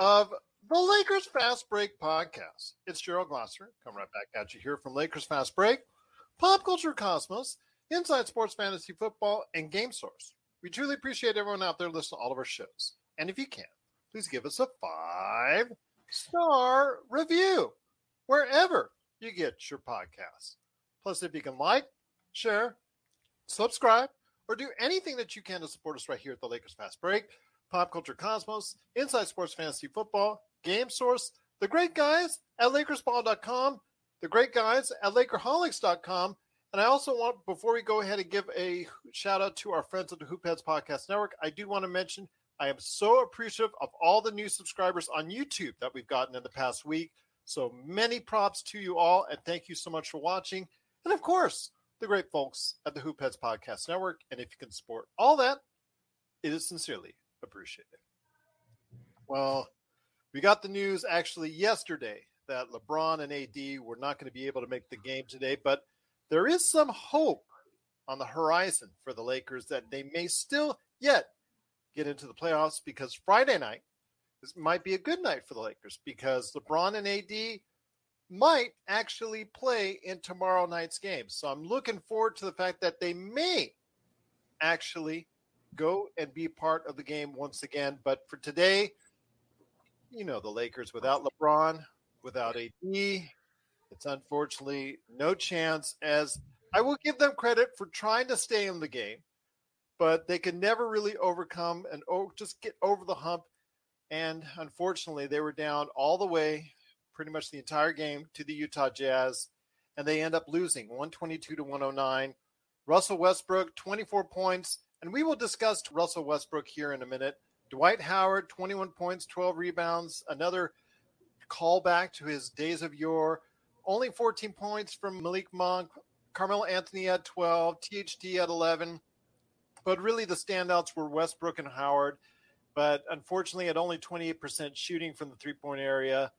of the Lakers Fast Break podcast. It's Gerald Glasser Come right back at you here from Lakers Fast Break, Pop Culture Cosmos, Inside Sports Fantasy Football, and Game Source. We truly appreciate everyone out there listening to all of our shows. And if you can, please give us a five star review wherever you get your podcasts. Plus, if you can like, share, subscribe, or do anything that you can to support us right here at the Lakers Fast Break, Pop Culture Cosmos, Inside Sports Fantasy Football, Game Source, the great guys at LakersBall.com, the great guys at Lakerholics.com. And I also want, before we go ahead and give a shout out to our friends at the Hoopheads Podcast Network, I do want to mention I am so appreciative of all the new subscribers on YouTube that we've gotten in the past week. So many props to you all, and thank you so much for watching. And of course, the great folks at the Hoopheads Podcast Network. And if you can support all that, it is sincerely appreciated. Well, we got the news actually yesterday that LeBron and AD were not going to be able to make the game today, but there is some hope on the horizon for the Lakers that they may still yet get into the playoffs because Friday night this might be a good night for the Lakers because LeBron and AD might actually play in tomorrow night's game. So I'm looking forward to the fact that they may actually go and be part of the game once again. But for today, you know, the Lakers without LeBron, without AD, it's unfortunately no chance. As I will give them credit for trying to stay in the game, but they can never really overcome and oh, just get over the hump. And unfortunately, they were down all the way, pretty much the entire game to the Utah Jazz, and they end up losing 122 to 109. Russell Westbrook, 24 points, and we will discuss Russell Westbrook here in a minute. Dwight Howard, 21 points, 12 rebounds, another callback to his days of yore. Only 14 points from Malik Monk, Carmelo Anthony at 12, THT at 11. But really, the standouts were Westbrook and Howard. But unfortunately, at only 28% shooting from the three point area,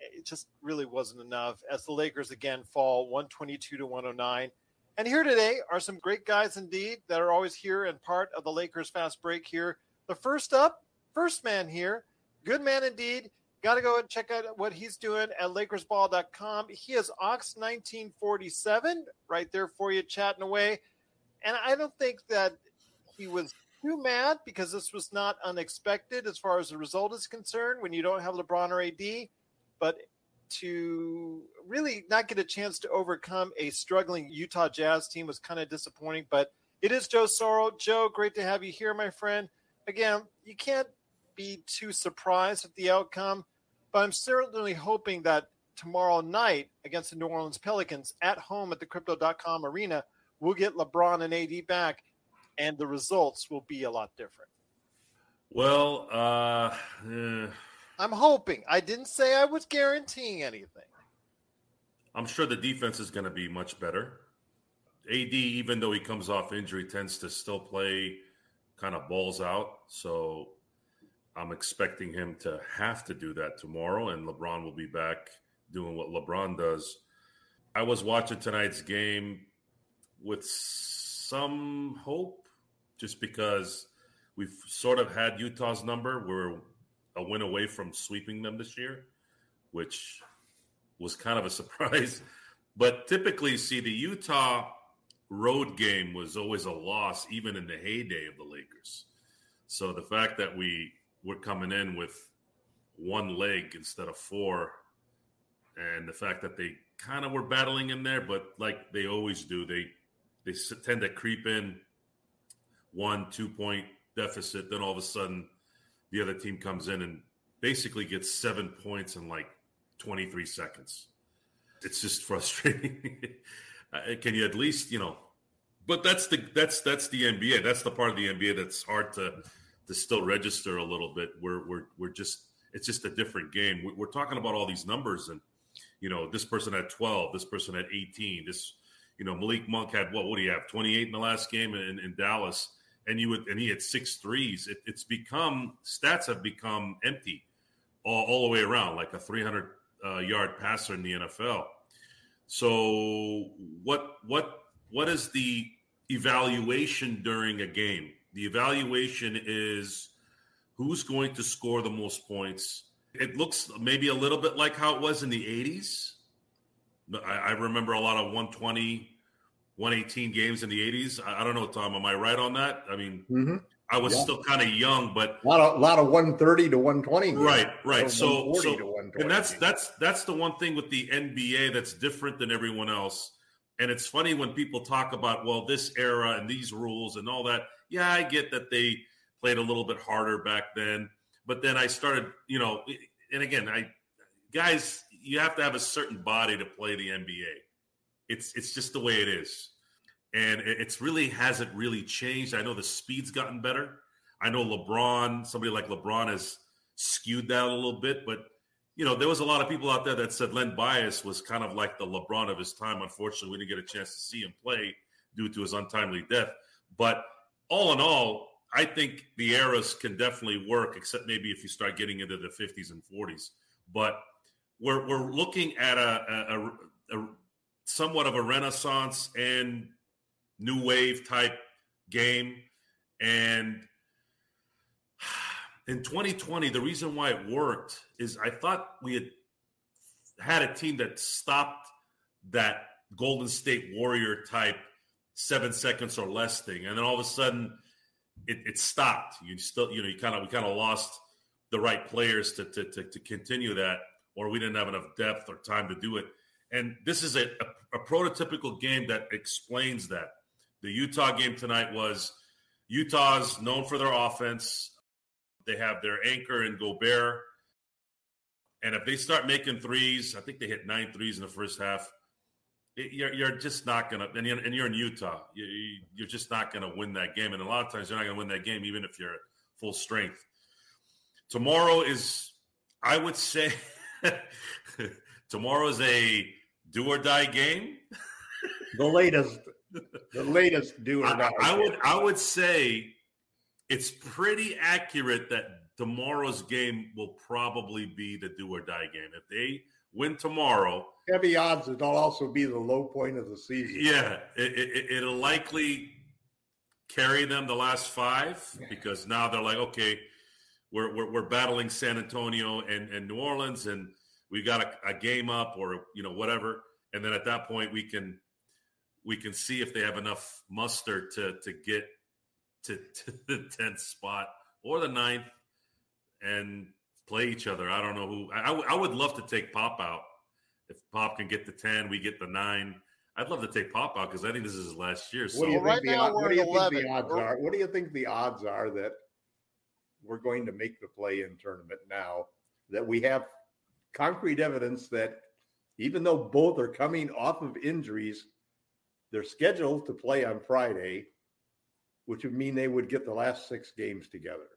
it just really wasn't enough as the Lakers again fall 122 to 109. And here today are some great guys indeed that are always here and part of the Lakers Fast Break here. The first up, first man here, good man indeed. Got to go and check out what he's doing at LakersBall.com. He is Ox 1947 right there for you, chatting away. And I don't think that he was too mad because this was not unexpected as far as the result is concerned when you don't have LeBron or AD. But to really not get a chance to overcome a struggling Utah Jazz team was kind of disappointing. But it is Joe Sorrell. Joe, great to have you here, my friend. Again, you can't be too surprised at the outcome, but I'm certainly hoping that tomorrow night against the New Orleans Pelicans at home at the crypto.com arena, we'll get LeBron and AD back and the results will be a lot different. Well, uh, eh I'm hoping. I didn't say I was guaranteeing anything. I'm sure the defense is going to be much better. AD, even though he comes off injury, tends to still play kind of balls out. So I'm expecting him to have to do that tomorrow, and LeBron will be back doing what LeBron does. I was watching tonight's game with some hope just because we've sort of had Utah's number. We're a win away from sweeping them this year, which was kind of a surprise. But typically, see, the Utah road game was always a loss, even in the heyday of the Lakers. So the fact that we were coming in with one leg instead of four, and the fact that they kind of were battling in there, but like they always do, they they tend to creep in one two point deficit, then all of a sudden the other team comes in and basically gets seven points in like 23 seconds. It's just frustrating. Uh, can you at least, you know, but that's the that's that's the NBA. That's the part of the NBA that's hard to to still register a little bit. We're we're we're just it's just a different game. We're talking about all these numbers, and you know, this person had 12, this person had 18, this you know, Malik Monk had what? What do you have? 28 in the last game in, in Dallas, and you would and he had six threes. It, it's become stats have become empty all, all the way around, like a 300 uh, yard passer in the NFL. So what what what is the evaluation during a game? The evaluation is who's going to score the most points. It looks maybe a little bit like how it was in the 80s. I, I remember a lot of 120, 118 games in the 80s. I, I, don't know, Tom. Am I right on that? I mean, mm-hmm. I was yeah. still kind of young, but a lot of, a lot of 130 to 120. Games. Right, right. So, so and that's that's that's the one thing with the NBA that's different than everyone else. And it's funny when people talk about well, this era and these rules and all that. Yeah, I get that they played a little bit harder back then, but then I started, you know, and again, I guys, you have to have a certain body to play the NBA. It's it's just the way it is and it's really hasn't really changed. I know the speed's gotten better. I know LeBron, somebody like LeBron has skewed that a little bit, but you know, there was a lot of people out there that said Len Bias was kind of like the LeBron of his time. Unfortunately, we didn't get a chance to see him play due to his untimely death. But all in all, I think the eras can definitely work, except maybe if you start getting into the 50s and 40s. But we're we're looking at a, a, a somewhat of a renaissance and new wave type game. And in 2020, the reason why it worked is I thought we had had a team that stopped that Golden State Warrior type seven seconds or less thing, and then all of a sudden it, it stopped. You still, you know, you kind of we kind of lost the right players to, to to to continue that, or we didn't have enough depth or time to do it. And this is a, a, a prototypical game that explains that. The Utah game tonight was Utah's known for their offense. They have their anchor in Gobert. And if they start making threes, I think they hit nine threes in the first half. It, you're, you're just not going to, and you're, and you're in Utah, you, you're just not going to win that game. And a lot of times you're not going to win that game, even if you're at full strength. Tomorrow is, I would say, tomorrow is a do or die game. the latest the latest do or die. I, I would I would say it's pretty accurate that tomorrow's game will probably be the do or die game. If they win tomorrow, heavy odds it'll also be the low point of the season. Yeah, it, it, will likely carry them the last five because now they're like, okay, we're we're, we're battling San Antonio and, and New Orleans, and we got a, a game up or you know whatever, and then at that point we can we can see if they have enough muster to to get to, to the tenth spot or the ninth and play each other. I don't know who. I, I would love to take Pop out. If Pop can get the ten, we get the nine. I'd love to take Pop out because I think this is his last year. So what do you right now what do you think the odds are? What do you think the odds are that we're going to make the play-in tournament now? That we have concrete evidence that even though both are coming off of injuries, they're scheduled to play on Friday, which would mean they would get the last six games together.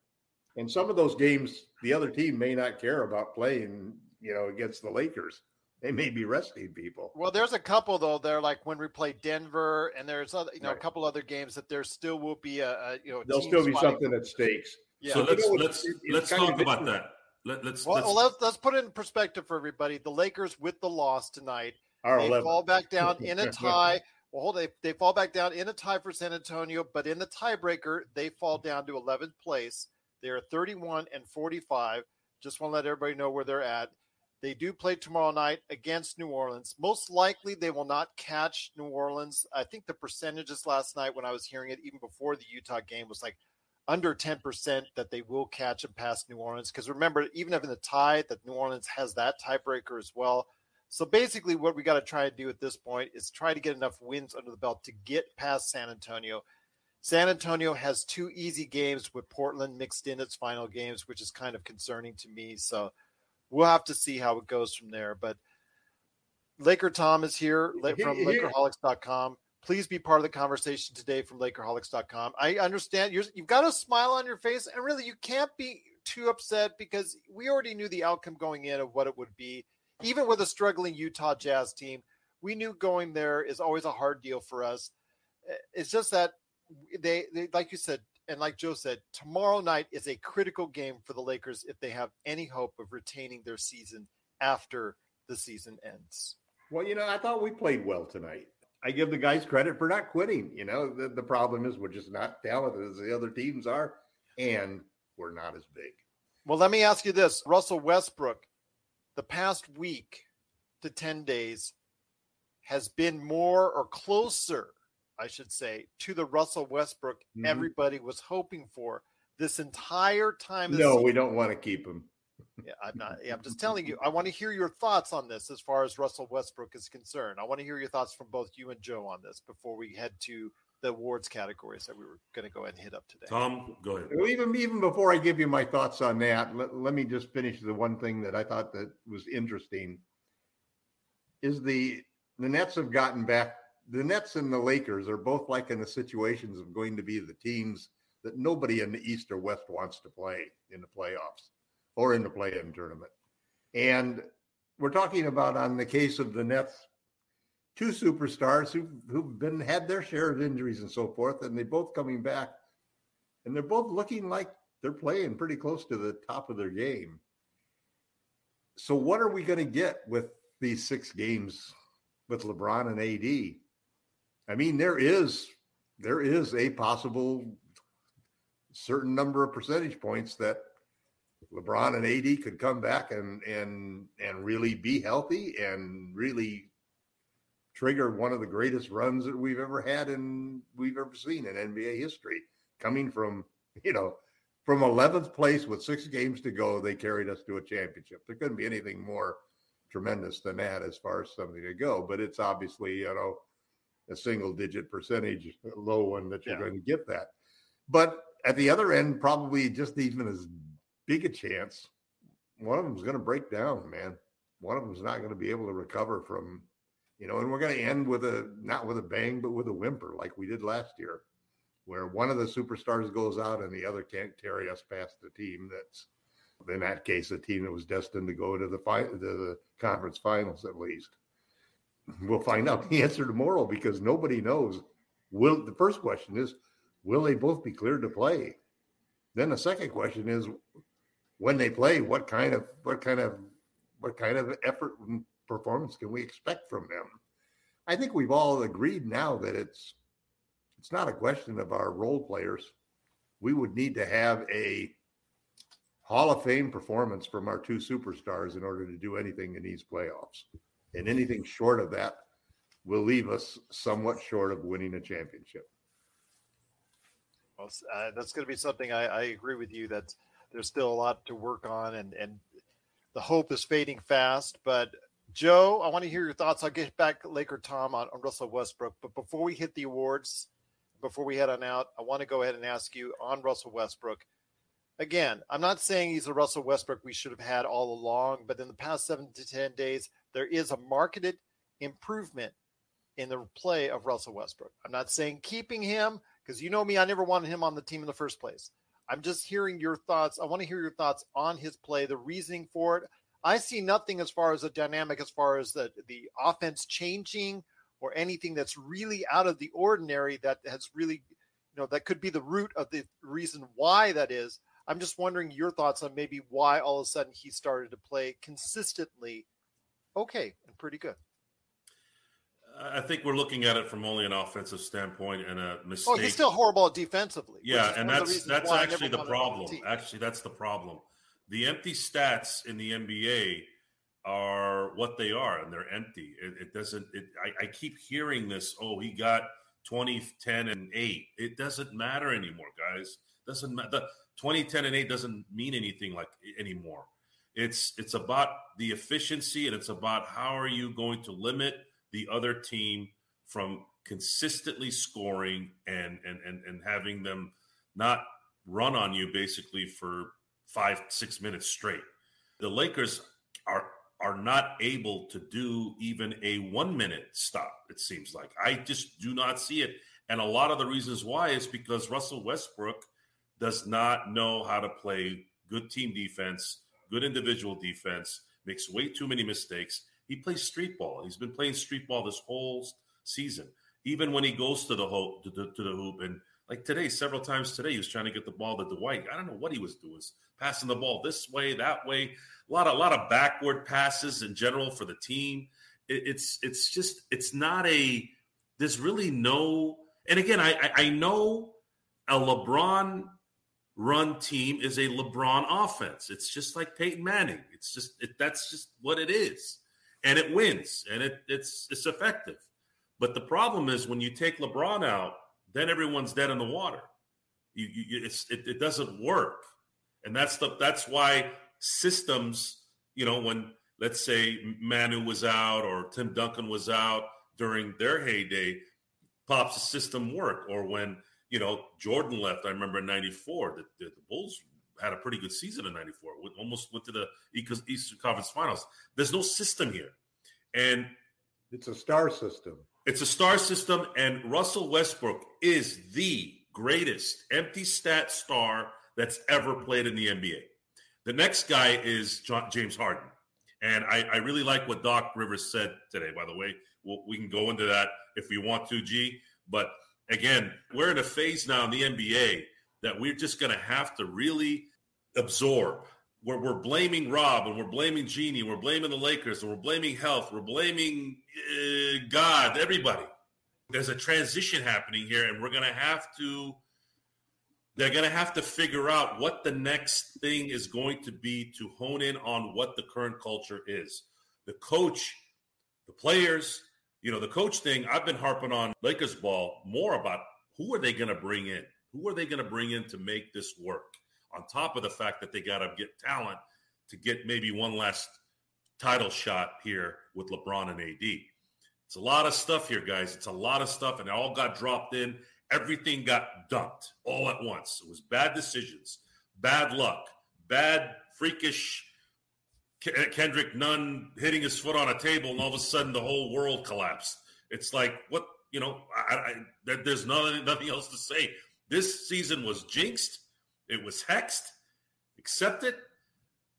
And some of those games, the other team may not care about playing, you know, against the Lakers. They may be resting people. Well, there's a couple though. There, like when we play Denver, and there's other, you know, right. a couple other games that there still will be a, a you know, there'll still be something at stakes. Yeah. So let's let's it, let's talk about that. Let, us well, let's, let's, let's put it in perspective for everybody. The Lakers with the loss tonight, they 11. fall back down in a tie well, hold they they fall back down in a tie for San Antonio, but in the tiebreaker they fall down to 11th place. They are 31 and 45. Just want to let everybody know where they're at. They do play tomorrow night against New Orleans. Most likely, they will not catch New Orleans. I think the percentages last night, when I was hearing it, even before the Utah game, was like under 10% that they will catch and pass New Orleans. Because remember, even if in the tie, that New Orleans has that tiebreaker as well. So basically, what we got to try to do at this point is try to get enough wins under the belt to get past San Antonio. San Antonio has two easy games with Portland mixed in its final games, which is kind of concerning to me. So we'll have to see how it goes from there. But Laker Tom is here from Lakerholics.com. Please be part of the conversation today from Lakerholics.com. I understand you have got a smile on your face, and really, you can't be too upset because we already knew the outcome going in of what it would be even with a struggling Utah Jazz team, we knew going there is always a hard deal for us. Eh, it's just that they, they, like you said, and like Joe said, tomorrow night is a critical game for the Lakers if they have any hope of retaining their season after the season ends. Well, you know, I thought we played well tonight. I give the guys credit for not quitting. You know, the, the problem is we're just not talented as the other teams are, and we're not as big. Well, let me ask you this Russell Westbrook the past week to 10 days has been more or closer, I should say, to the Russell Westbrook mm-hmm. everybody was hoping for this entire time. No, we don't want to keep him. Yeah, I'm not. Yeah, I'm just telling you. I want to hear your thoughts on this as far as Russell Westbrook is concerned. I want to hear your thoughts from both you and Joe on this before we head to the awards categories that we were going to go ahead and hit up today. Tom, go ahead. Even even before I give you my thoughts on that, let, let me just finish the one thing that I thought that was interesting is the the Nets have gotten back. The Nets and the Lakers are both like in the situations of going to be the teams that nobody in the East or West wants to play in the playoffs or in the play-in tournament. And we're talking about on the case of the Nets two superstars who've, who've been had their share of injuries and so forth, and they both coming back, and they're both looking like they're playing pretty close to the top of their game. So, what are we going to get with these six games with LeBron and AD? I mean, there is there is a possible certain number of percentage points that LeBron and AD could come back and and and really be healthy and really trigger one of the greatest runs that we've ever had and we've ever seen in NBA history. Coming from, you know, from 11th place with six games to go, they carried us to a championship. There couldn't be anything more tremendous than that as far as something to go. But it's obviously, you know, a single digit percentage low one that you're yeah. going to get that. But at the other end, probably just even as big a chance, one of them is going to break down, man. One of them is not going to be able to recover from you know, and we're going to end with a not with a bang, but with a whimper, like we did last year, where one of the superstars goes out and the other can't carry us past the team. That's in that case a team that was destined to go to the fi- to the conference finals at least. We'll find out the answer tomorrow because nobody knows. Will the first question is, will they both be cleared to play? Then the second question is, when they play, what kind of what kind of what kind of effort performance can we expect from them? I think we've all agreed now that it's it's not a question of our role players. We would need to have a Hall of Fame performance from our two superstars in order to do anything in these playoffs. And anything short of that will leave us somewhat short of winning a championship. Well, uh, that's going to be something I, I, agree with you that there's still a lot to work on, and and the hope is fading fast. But Joe, I want to hear your thoughts. I'll get back Laker Tom on, on Russell Westbrook. But before we hit the awards, before we head on out, I want to go ahead and ask you on Russell Westbrook. Again, I'm not saying he's a Russell Westbrook we should have had all along, but in the past seven to 10 days, there is a marketed improvement in the play of Russell Westbrook. I'm not saying keeping him because you know me, I never wanted him on the team in the first place. I'm just hearing your thoughts. I want to hear your thoughts on his play, the reasoning for it. I see nothing as far as a dynamic, as far as the, the offense changing or anything that's really out of the ordinary that has really, you know, that could be the root of the reason why that is. I'm just wondering your thoughts on maybe why all of a sudden he started to play consistently okay and pretty good. I think we're looking at it from only an offensive standpoint and a mistake. Oh, he's still horrible defensively. Yeah, and that's that's actually the problem. The actually, that's the problem. the empty stats in the NBA are what they are, and they're empty. It, it doesn't. It, I, I, keep hearing this. Oh, he got 20, 10, and eight. It doesn't matter anymore, guys. Doesn't matter. 20, 10, and eight doesn't mean anything like anymore. It's it's about the efficiency, and it's about how are you going to limit the other team from consistently scoring and and and, and having them not run on you basically for five six minutes straight. The Lakers are are not able to do even a one minute stop. It seems like I just do not see it, and a lot of the reasons why is because Russell Westbrook does not know how to play good team defense, good individual defense, makes way too many mistakes. He plays street ball. He's been playing street ball this whole season. Even when he goes to the hoop, to the, to the hoop, and like today, several times today, he was trying to get the ball to Dwight. I don't know what he was doing, passing the ball this way, that way. A lot of a lot of backward passes in general for the team. It, it's it's just it's not a. There's really no. And again, I I, I know a LeBron run team is a LeBron offense. It's just like Peyton Manning. It's just it, that's just what it is and it wins and it, it's it's effective. But the problem is when you take LeBron out, then everyone's dead in the water. You, you it, it doesn't work, and that's the that's why systems. You know, when let's say Manu was out or Tim Duncan was out during their heyday, Pop's system work. Or when you know Jordan left, I remember in '94, the, the, the Bulls had a pretty good season in 94 almost went to the eastern conference finals. There's no system here. And it's a star system. It's a star system and russell westbrook is the greatest empty stat star that's ever played in the nba the next guy is John, james harden. And I, I, really like what doc rivers said today by the way. We'll, we can go into that if we want to g. But again we're in a phase now in the nba that we're just going to have to really absorb. We're, we're blaming Rob and we're blaming Jeanie, we're blaming the Lakers, and we're blaming health, we're blaming uh, God, everybody. There's a transition happening here, and we're going to have to. They're going to have to figure out what the next thing is going to be to hone in on what the current culture is. The coach, the players, you know, the coach thing, I've been harping on Lakers ball more about who are they going to bring in? Who are they going to bring in to make this work? On top of the fact that they got to get talent to get maybe one last title shot here with LeBron and AD. It's a lot of stuff here, guys. It's a lot of stuff, and it all got dropped in. Everything got dumped all at once. It was bad decisions, bad luck, bad freakish Kendrick Nunn hitting his foot on a table, and all of a sudden the whole world collapsed. It's like what you know. I, I, there's nothing, nothing else to say. This season was jinxed. It was hexed. Accept it.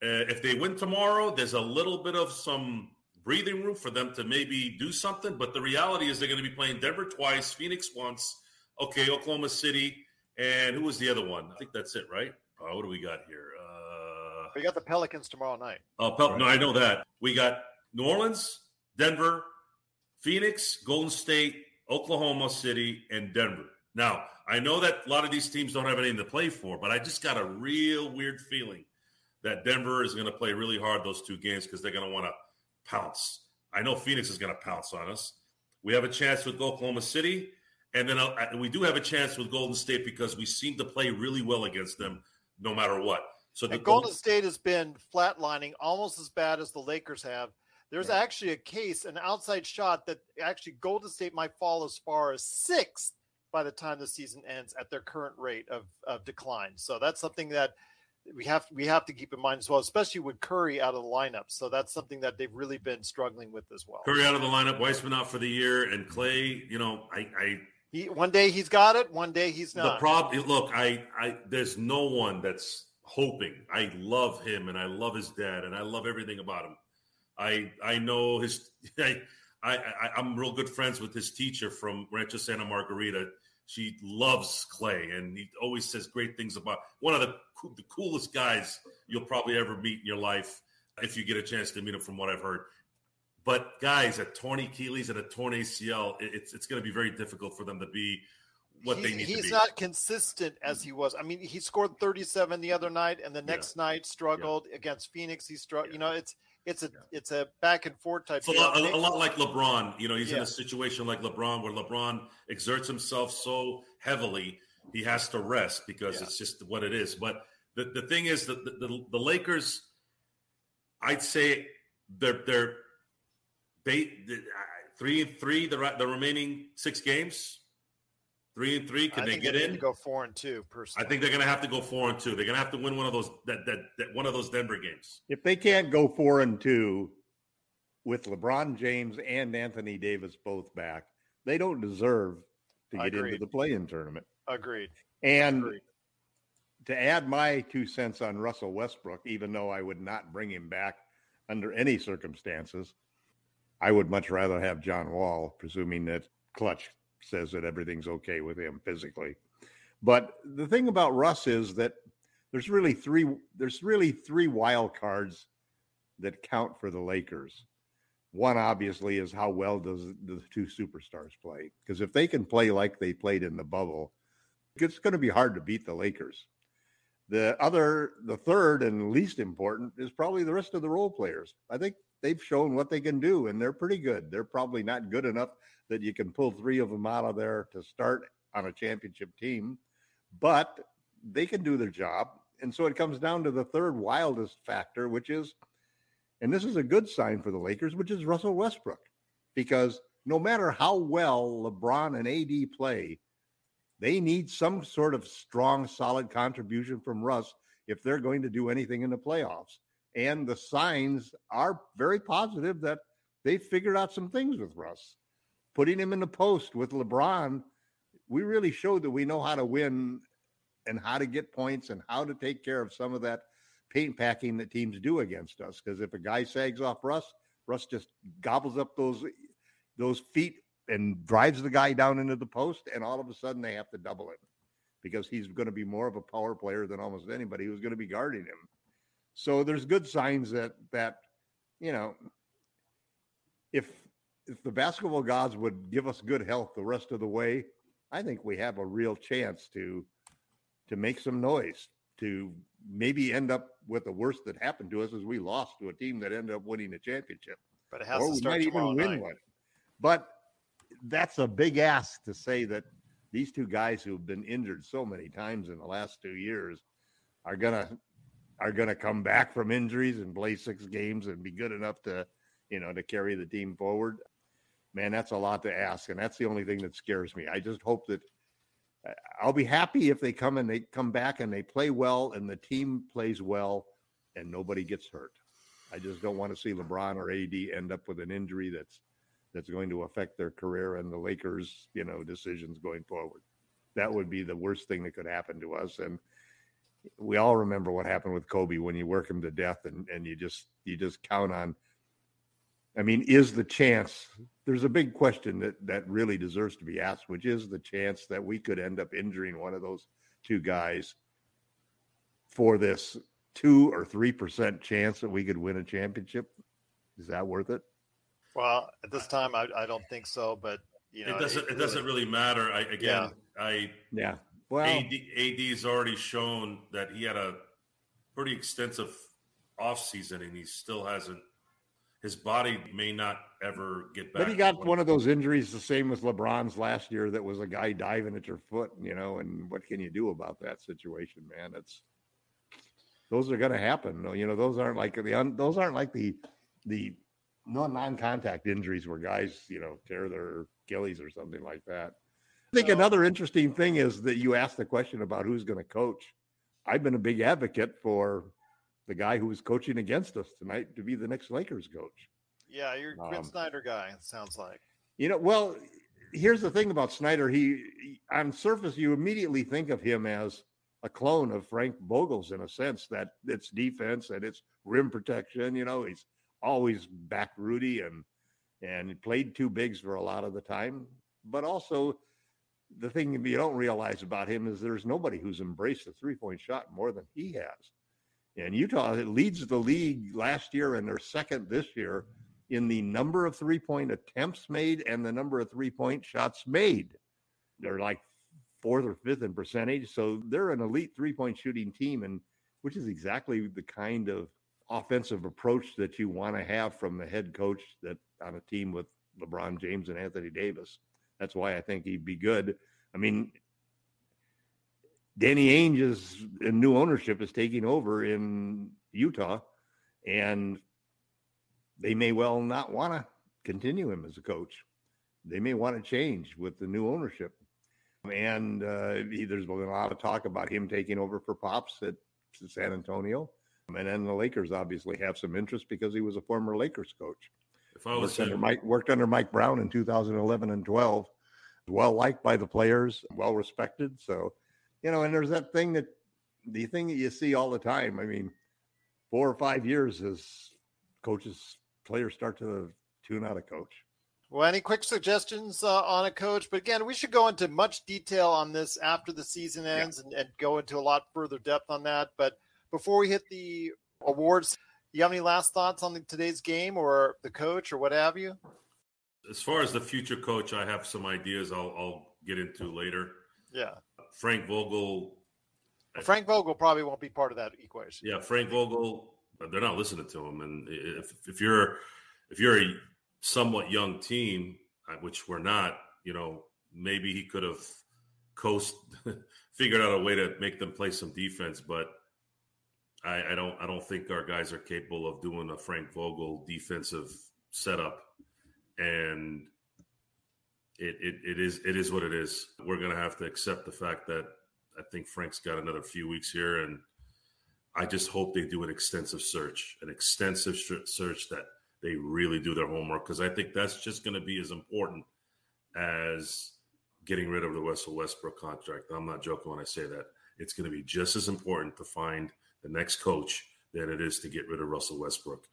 Uh, if they win tomorrow, there's a little bit of some breathing room for them to maybe do something. But the reality is they're going to be playing Denver twice, Phoenix once, okay, Oklahoma City, and who was the other one? I think that's it, right? Uh, what do we got here? Uh, we got the Pelicans tomorrow night. Oh, Pel- right. no, I know that. We got New Orleans, Denver, Phoenix, Golden State, Oklahoma City, and Denver. Now, I know that a lot of these teams don't have anything to play for, but I just got a real weird feeling that Denver is going to play really hard those two games because they're going to want to pounce. I know Phoenix is going to pounce on us. We have a chance with Oklahoma City, and then uh, we do have a chance with Golden State because we seem to play really well against them no matter what. So the Golden State has been flatlining almost as bad as the Lakers have. There's actually a case, an outside shot that actually Golden State might fall as far as sixth by the time the season ends at their current rate of, of decline. So that's something that we have we have to keep in mind as well, especially with Curry out of the lineup. So that's something that they've really been struggling with as well. Curry out of the lineup, Wiseman out for the year, and Clay. You know, I, I he one day he's got it, one day he's not. The problem, look, I, I there's no one that's hoping. I love him, and I love his dad, and I love everything about him. I I know his. I, I, I am real good friends with his teacher from Rancho Santa Margarita. She loves Clay, and he always says great things about one of the the coolest guys you'll probably ever meet in your life if you get a chance to meet him. From what I've heard, but guys, at torn Achilles and a torn ACL, it's it's going to be very difficult for them to be what they need he's not consistent as he was. I mean, he scored 37 the other night, and the next yeah. night struggled yeah. against Phoenix. He struggled. Yeah. You know, it's it's a it's a back and forth type. It's a lot, a, lot like LeBron. You know, he's in a situation like LeBron where LeBron exerts himself so heavily he has to rest because it's just what it is. But the, the thing is that the, the, the Lakers, I'd say they're they're they, uh, three and three the the remaining six games Three and three. Can I they get they in? go four and two. Personally, I think they're going to have to go four and two. They're going to have to win one of those that, that that one of those Denver games. If they can't go four and two with LeBron James and Anthony Davis both back, they don't deserve to get Agreed. into the play-in tournament. Agreed. And Agreed. to add my two cents on Russell Westbrook, even though I would not bring him back under any circumstances, I would much rather have John Wall, presuming that Klutch says that everything's okay with him physically. But the thing about Russ is that there's really three there's really three wild cards that count for the Lakers. One obviously is how well does the two superstars play? Because if they can play like they played in the bubble, it's going to be hard to beat the Lakers. The other, the third and least important is probably the rest of the role players. I think they've shown what they can do, and they're pretty good. They're probably not good enough that you can pull three of them out of there to start on a championship team, but they can do their job. And so it comes down to the third wildest factor, which is, and this is a good sign for the Lakers, which is Russell Westbrook, because no matter how well LeBron and AD play, they need some sort of strong, solid contribution from Russ if they're going to do anything in the playoffs. And the signs are very positive that they figured out some things with Russ putting him in the post with LeBron, we really showed that we know how to win and how to get points and how to take care of some of that paint packing that teams do against us. Because if a guy sags off Russ, Russ just gobbles up those those feet and drives the guy down into the post, and all of a sudden they have to double him because he's going to be more of a power player than almost anybody who's going to be guarding him. So there's good signs that that you know if if the basketball gods would give us good health the rest of the way, I think we have a real chance to to make some noise, to maybe end up with the worst that happened to us as we lost to a team that ended up winning a championship. But it has or to start we might even win night. one. But that's a big ask to say that these two guys who've been injured so many times in the last two years are gonna are gonna come back from injuries and play six games and be good enough to you know to carry the team forward man, that's a lot to ask. And that's the only thing that scares me. I just hope that uh, I'll be happy if they come and they come back and they play well and the team plays well and nobody gets hurt. I just don't want to see LeBron or AD end up with an injury that's that's going to affect their career and the Lakers, you know, decisions going forward. That would be the worst thing that could happen to us. And we all remember what happened with Kobe when you work him to death and, and you just you just count on I mean, is the chance there's a big question that that really deserves to be asked, which is the chance that we could end up injuring one of those two guys for this two or three percent chance that we could win a championship. Is that worth it? Well, at this time, I, I don't think so. But you know, it doesn't. It, it doesn't really matter. I again, yeah. I yeah. Well, AD, AD's already shown that he had a pretty extensive off season, and he still hasn't his body may not ever get back. But he got one of those injuries, the same as LeBron's last year. That was a guy diving at your foot, you know. And what can you do about that situation, man? It's those are going to happen. You know, those aren't like the those aren't like the the non-contact injuries where guys, you know, tear their Achilles or something like that. I think another interesting thing is that you asked the question about who's going to coach. I've been a big advocate for the guy who was coaching against us tonight to be the next Lakers coach. Yeah, you're a um, Snyder guy. It sounds like. You know, well, here's the thing about Snyder. He, he, on surface, you immediately think of him as a clone of Frank Vogel's in a sense that it's defense and it's rim protection. You know, he's always back Rudy and and played two bigs for a lot of the time. But also, the thing you don't realize about him is there's nobody who's embraced the three point shot more than he has. And Utah leads the league last year and they're second this year in the number of three point attempts made and the number of three point shots made. They're like fourth or fifth in percentage. So they're an elite three point shooting team, and which is exactly the kind of offensive approach that you want to have from the head coach that on a team with LeBron James and Anthony Davis. That's why I think he'd be good. I mean, Danny Ainge is in new ownership is taking over in Utah, and they may well not want to continue him as a coach. They may want to change with the new ownership. And uh, there's been a lot of talk about him taking over for Pops at San Antonio. And then the Lakers obviously have some interest because he was a former Lakers coach. If I was worked under Mike, worked under Mike Brown in 2011 and 12, well liked by the players, well respected. So, you know, and there's that thing that the thing that you see all the time. I mean, four or five years as coaches, players start to tune out a coach. Well, any quick suggestions uh, on a coach? But again, we should go into much detail on this after the season ends yeah. and, and, go into a lot further depth on that. But before we hit the awards, you have any last thoughts on the, today's game or the coach or what have you? As far as the future coach, I have some ideas I'll, I'll get into later. Yeah. Frank Vogel. Frank Vogel probably won't be part of that equation. Yeah, Frank Vogel. They're not listening to him, and if if you're if you're a somewhat young team, uh, which we're not, you know, maybe he could have coast figured out a way to make them play some defense, but I, I, don't I don't think our guys are capable of doing a Frank Vogel defensive setup. And it, it, it is it is what it is. We're gonna have to accept the fact that I think Frank's got another few weeks here and I just hope they do an extensive search, an extensive search that they really do their homework because I think that's just to be as important as getting rid of the Russell Westbrook contract. I'm not joking when I say that. It's to be just as important to find the next coach than it is to get rid of Russell Westbrook.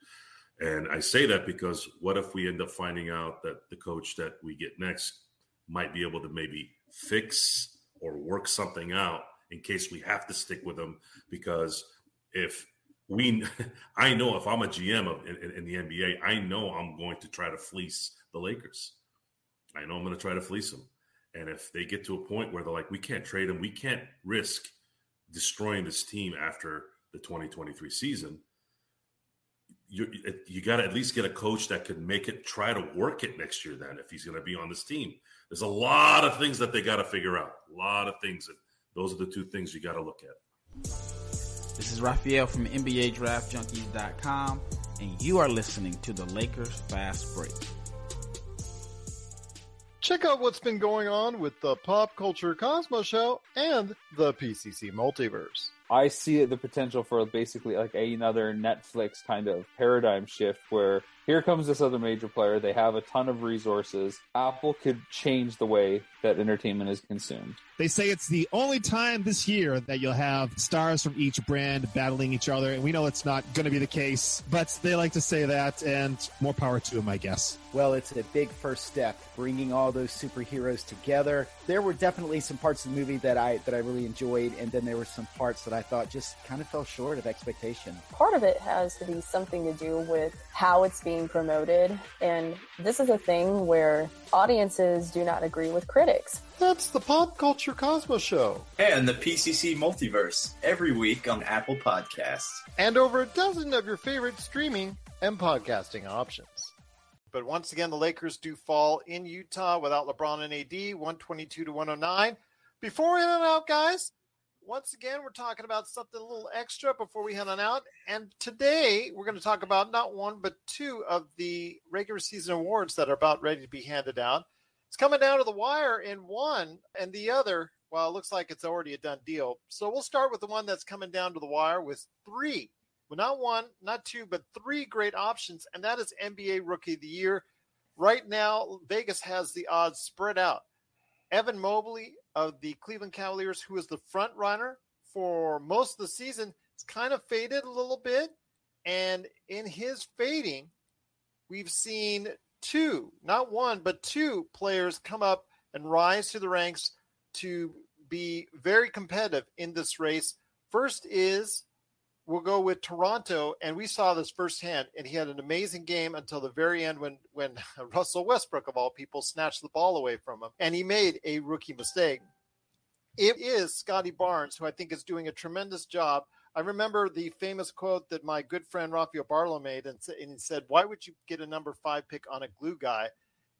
And I say that because what if we end up finding out that the coach that we get next might be able to maybe fix or work something out in case we have to stick with them? Because if we I know if I'm a GM of, in, in, the NBA, I know I'm going to try to fleece the Lakers. I know I'm going to try to fleece them. And if they get to a point where they're like, we can't trade them, we can't risk destroying this team after the 2023 season. You you got to at least get a coach that can make it, try to work it next year. Then, if he's going to be on this team, there's a lot of things that they got to figure out. A lot of things, and those are the two things you got to look at. This is Raphael from NBA Draft Junkies.com, and you are listening to the Lakers Fast Break. Check out what's been going on with the Pop Culture Cosmos Show and the PCC Multiverse. I see the potential for basically like another Netflix kind of paradigm shift where here comes this other major player. They have a ton of resources. Apple could change the way that entertainment is consumed. They say it's the only time this year that you'll have stars from each brand battling each other, and we know it's not going to be the case, but they like to say that, and more power to them, I guess. Well, it's a big first step, bringing all those superheroes together. There were definitely some parts of the movie that I that I really enjoyed, and then there were some parts that I thought just kind of fell short of expectation. Part of it has to be something to do with how it's being promoted, and this is a thing where audiences do not agree with critics. That's the Pop Culture Cosmos Show. And the PCC Multiverse, every week on Apple Podcasts. And over a dozen of your favorite streaming and podcasting options. But once again, the Lakers do fall in Utah without LeBron and AD, 122 to 109. Before we head out, guys, once again, we're talking about something a little extra before we head on out. And today, we're going to talk about not one, but two of the regular season awards that are about ready to be handed out. It's coming down to the wire in one, and the other, well, it looks like it's already a done deal. So we'll start with the one that's coming down to the wire with three, well, not one, not two, but three great options, and that is NBA Rookie of the Year. Right now, Vegas has the odds spread out. Evan Mobley of the Cleveland Cavaliers, who is the front runner for most of the season, it's kind of faded a little bit. And in his fading, we've seen two, not one, but two players come up and rise to the ranks to be very competitive in this race. First is we'll go with Toronto, and we saw this firsthand. And he had an amazing game until the very end when when Russell Westbrook of all people snatched the ball away from him, and he made a rookie mistake. it is Scottie Barnes, who I think is doing a tremendous job. I remember the famous quote that my good friend Rafael Barlow made, and, and he said, Why would you get a number five pick on a glue guy?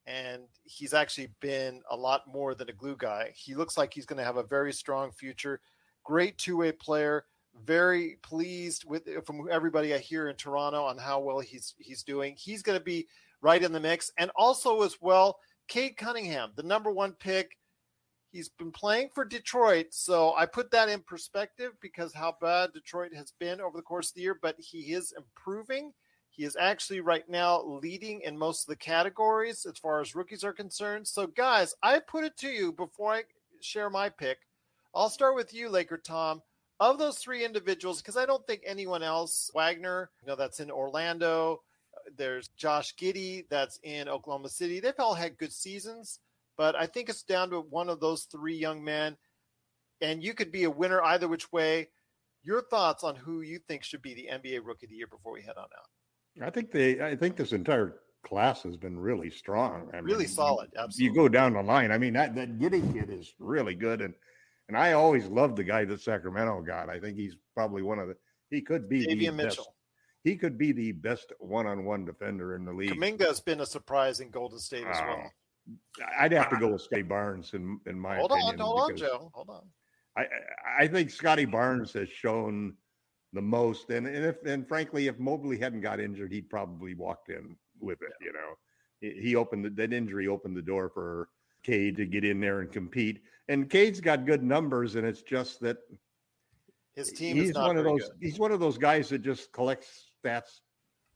And he's actually been a lot more than a glue guy. He looks like he's going to have a very strong future. Great two way player. Very pleased with uh, from everybody I hear in Toronto on how well he's he's doing. He's going to be right in the mix, and also as well, Cade Cunningham, the number one pick He's been playing for Detroit, so I put that in perspective because how bad Detroit has been over the course of the year, but he is improving. He is actually right now leading in most of the categories as far as rookies are concerned. So, guys, I put it to you before I share my pick. I'll start with you, Laker Tom. Of those three individuals, because I don't think anyone else, Wagner, you know, that's in Orlando. Uh, there's Josh Giddey, that's in Oklahoma City. They've all had good seasons. But I think it's down to one of those three young men, and you could be a winner either which way. Your thoughts on who you think should be the NBA Rookie of the Year before we head on out? I think they. I think this entire class has been really strong. I really mean, solid. Absolutely. You go down the line. I mean, that that Giddey kid is really good, and and I always loved the guy that Sacramento got. I think he's probably one of the. He could be Davion the Mitchell. Best, he could be the best one-on-one defender in the league. Kuminga has been a surprise in Golden State as well. Oh, I'd have to go with Scottie Barnes in in my hold opinion. on, hold on, Joe. Hold on. I I think Scottie Barnes has shown the most, and and if and frankly, if Mobley hadn't got injured, he'd probably walked in with it. You know, he, he opened the, that injury opened the door for Cade to get in there and compete. And Cade's got good numbers, and it's just that his team he's is not one of those. good. He's one of those guys that just collects stats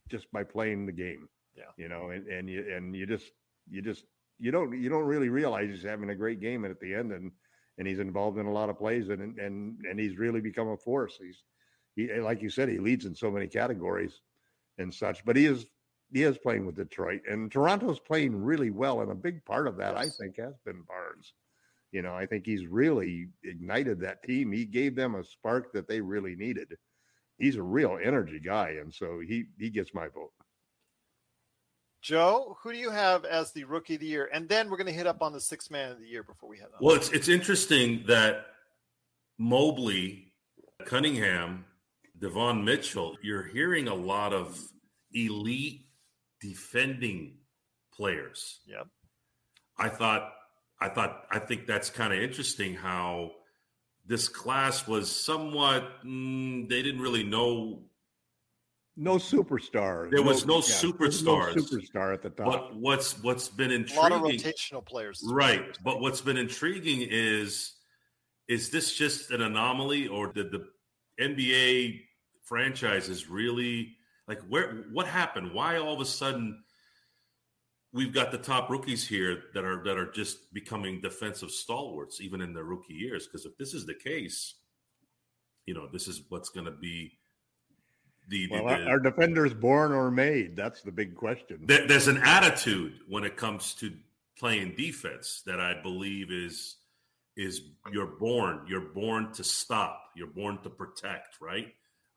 just by playing the game. Yeah. You know, and, and you and you just you just you don't you don't really realize he's having a great game at the end and and he's involved in a lot of plays and and and he's really become a force. He's he like you said he leads in so many categories and such, but he is he is playing with Detroit and Toronto's playing really well and a big part of that I think has been Barnes. You know, I think he's really ignited that team. He gave them a spark that they really needed. He's a real energy guy and so he he gets my vote. Joe, who do you have as the Rookie of the Year? And then we're going to hit up on the Sixth Man of the Year before we head on. Well, it's it's interesting that Mobley, Cunningham, Devon Mitchell, you're hearing a lot of elite defending players. Yep. I thought I thought I think that's kind of interesting how this class was somewhat mm, they didn't really know No superstar. There was no there's superstars. No superstar at the top. But what's what's been a intriguing, lot of rotational players. right? But what's been intriguing is is this just an anomaly, or did the NBA franchises really like where? What happened? Why all of a sudden we've got the top rookies here that are that are just becoming defensive stalwarts, even in their rookie years? Because if this is the case, you know this is what's going to be. The, the- well, the- are defenders born or made? That's the big question. there, there's an attitude when it comes to playing defense that I believe is is you're born you're born to stop you're born to protect right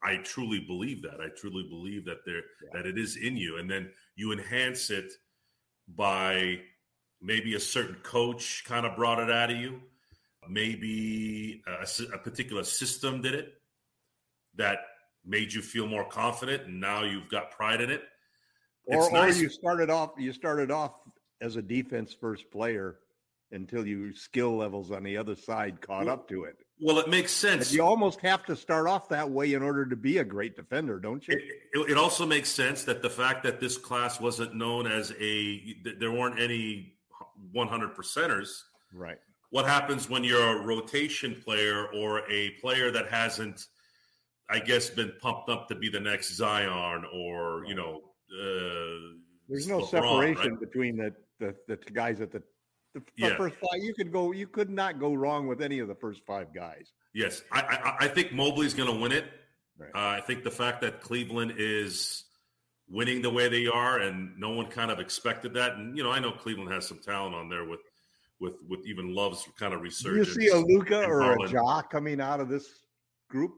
I truly believe that I truly believe that there that it is in you and then you enhance it by maybe a certain coach kind of brought it out of you maybe a, a particular system did it that made you feel more confident and now you've got pride in it or, It's or nice- you started off you started off as a defense first player until your skill levels on the other side caught up to it. Well, it makes sense. you almost have to start off that way in order to be a great defender, don't you? It, it- it also makes sense that the fact that this class wasn't known as a, there weren't any 100 percenters. Right. What happens when you're a rotation player or a player that hasn't, I guess, been pumped up to be the next Zion or, you know, uh, There's no LeBron, separation right? between the, the the guys at the the, Yeah. first five. You could go. You could not go wrong with any of the first five guys. Yes, I, I, I think Mobley's going to win it. Right. Uh, I think the fact that Cleveland is winning the way they are, and no one kind of expected that. And you know, I know Cleveland has some talent on there with with with even Love's kind of Do you see a Luka or a Garland. Ja coming out of this group?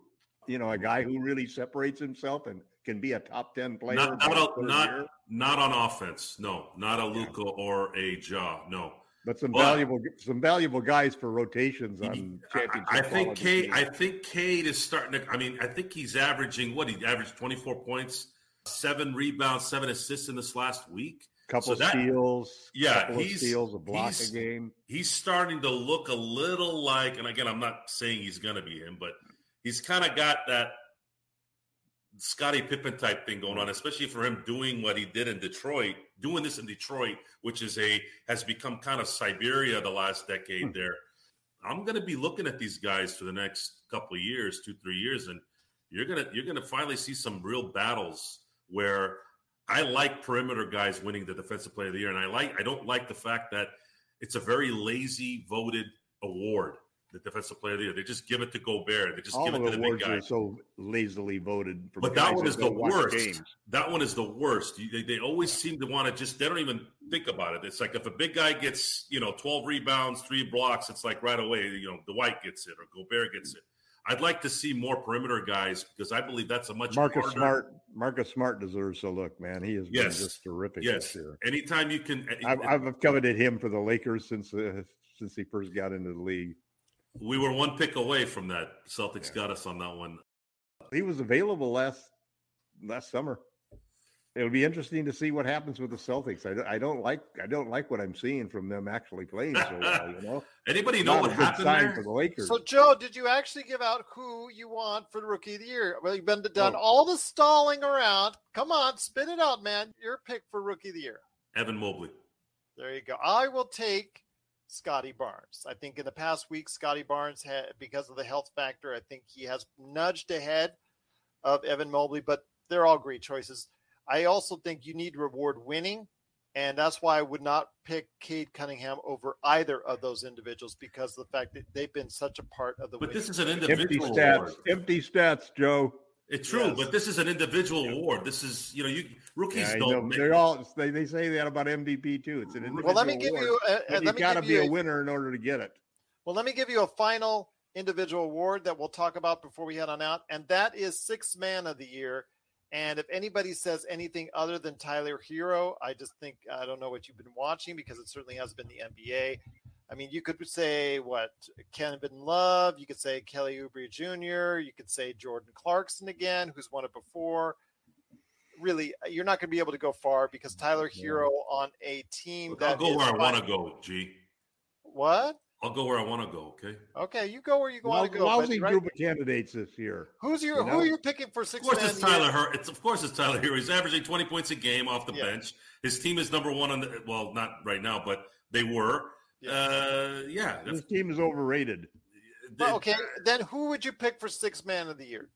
You know, a guy who really separates himself and can be a top ten player. Not not a, not not on offense. No, not a Luka or a Ja. No, But some well, valuable some valuable guys for rotations on championship. I, I think Cade. I think Cade is starting to. I mean, I think he's averaging what he averaged twenty four points, seven rebounds, seven assists in this last week. Couple so that, steals, yeah, couple he's steals, a block a game. He's starting to look a little like, and again, I'm not saying he's going to be him, but he's kind of got that Scottie Pippen type thing going on, especially for him doing what he did in Detroit, doing this in Detroit, which is a has become kind of Siberia the last decade. Hmm. There, I'm going to be looking at these guys for the next couple of years, two three years, and you're gonna you're gonna finally see some real battles where I like perimeter guys winning the Defensive Player of the Year, and I like I don't like the fact that it's a very lazy voted award the defensive player of the year. They just give it to Gobert. They just All give it to the big guy. so lazily voted. For but that one is the worst. Games. That one is the worst. They, they always seem to want to just. They don't even think about it. It's like if a big guy gets you know twelve rebounds, three blocks, it's like right away. You know, Dwight gets it or Gobert gets it. I'd like to see more perimeter guys because I believe that's a much Marcus harder... Smart. Marcus Smart deserves a look, man. He has yes. been just terrific yes. this year. Anytime you can, I've, I've coveted him for the Lakers since uh, since he first got into the league. We were one pick away from that. Celtics yeah. got us on that one. He was available last last summer. It'll be interesting to see what happens with the Celtics. I, I don't like I don't like what I'm seeing from them actually playing so well. You know, anybody know what happened there? for the Lakers? So, Joe, did you actually give out who you want for the Rookie of the Year? Well, you've been done oh. all the stalling around. Come on, spit it out, man. Your pick for Rookie of the Year. Evan Mobley. There you go. I will take Scottie Barnes. I think in the past week, Scottie Barnes had, because of the health factor, I think he has nudged ahead of Evan Mobley, but they're all great choices. I also think you need reward winning, and that's why I would not pick Cade Cunningham over either of those individuals because of the fact that they've been such a part of the. But this is an individual empty stats. Award. Empty stats, Joe. It's true, yes. but this is an individual award. This is, you know, you rookies yeah, don't. They're all they, they say that about MVP too. It's an individual. Well, let me give award, you. A, you've got to be a, a winner in order to get it. Well, let me give you a final individual award that we'll talk about before we head on out, and that is Six Man of the Year. And if anybody says anything other than Tyler Herro, I just think I don't know what you've been watching because it certainly has been the NBA. I mean, you could say what Kevin Love, you could say Kelly Oubre Jr., you could say Jordan Clarkson again, who's won it before. Really, you're not going to be able to go far because Tyler Herro on a team Look, that I'll go where I want to go. G. What? I'll go where I want to go. Okay. Okay, you go where you want to go. Lousy right? group of candidates this year. Who's your you know? who are you picking for six? Of course, it's Tyler. Her, it's of course it's Tyler Herro. He's averaging twenty points a game off the yeah. bench. His team is number one on the well, not right now, but they were. Yeah. Uh, yeah. This team is overrated. Well, okay, then who would you pick for six man of the year?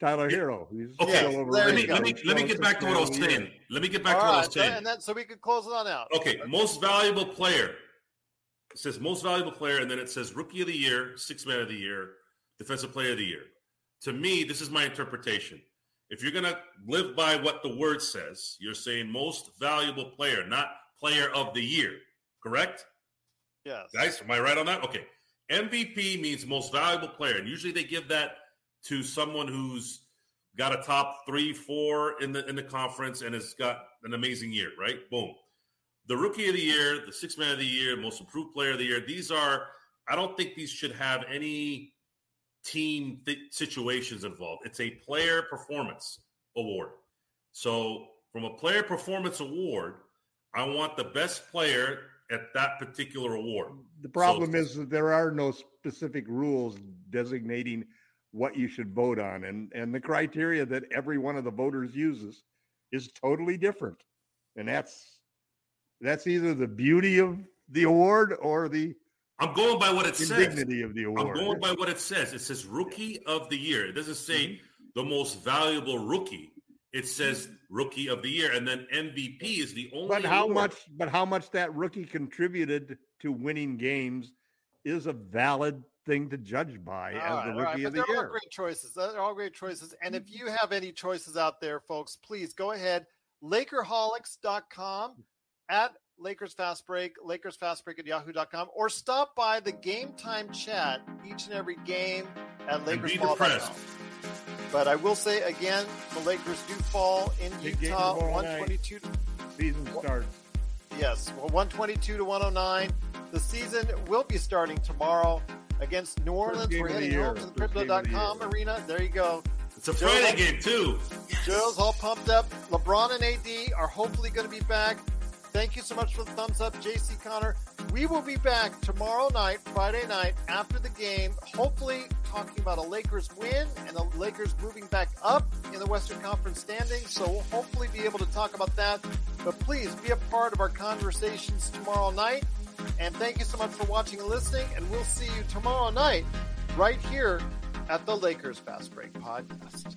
Tyler Herro. He's okay, let me, let me let me get back to what I was saying. Let me get back All to what right, I was saying. And then so we could close it on out. Okay, most valuable player. It says most valuable player, and then it says rookie of the year, six man of the year, defensive player of the year. To me, this is my interpretation. If you're gonna live by what the word says, you're saying most valuable player, not player of the year. Correct? Yes. Guys, am I right on that? Okay. MVP means most valuable player. And usually they give that to someone who's got a top three, four in the in the conference and has got an amazing year, right? Boom. The rookie of the year, the six man of the year, most improved player of the year. These are, I don't think these should have any team th- situations involved. It's a player performance award. So, from a player performance award, I want the best player at that particular award. The problem so, is that there are no specific rules designating what you should vote on, and and the criteria that every one of the voters uses is totally different, and that's that's either the beauty of the award or the I'm going by what it says. Dignity of the award. I'm going by what it says. It says rookie of the year. It doesn't say mm-hmm. the most valuable rookie. It says rookie of the year, and then MVP is the only. But how award. much? But how much that rookie contributed to winning games is a valid thing to judge by all as right, the rookie right. of the year. They're all great choices. They're all great choices. And if you have any choices out there, folks, please go ahead. Lakerholics.com at Lakers Fast Break, Lakers Fast Break at yahoo.com, or stop by the game time chat each and every game at Lakers. And be depressed. But I will say again, the Lakers do fall in Big Utah, 122. Season starts. Yes, well, 122 to 109. The season will be starting tomorrow against New Orleans. We're heading home to the Crypto.com arena. There you go. It's a Friday game, too. Joe's all pumped up. LeBron and AD are hopefully going to be back. Thank you so much for the thumbs up, JC Connor. We will be back tomorrow night, Friday night, after the game, hopefully talking about a Lakers win and the Lakers moving back up in the Western Conference standings. So we'll hopefully be able to talk about that. But please be a part of our conversations tomorrow night. And thank you so much for watching and listening. And we'll see you tomorrow night right here at the Lakers Fast Break Podcast.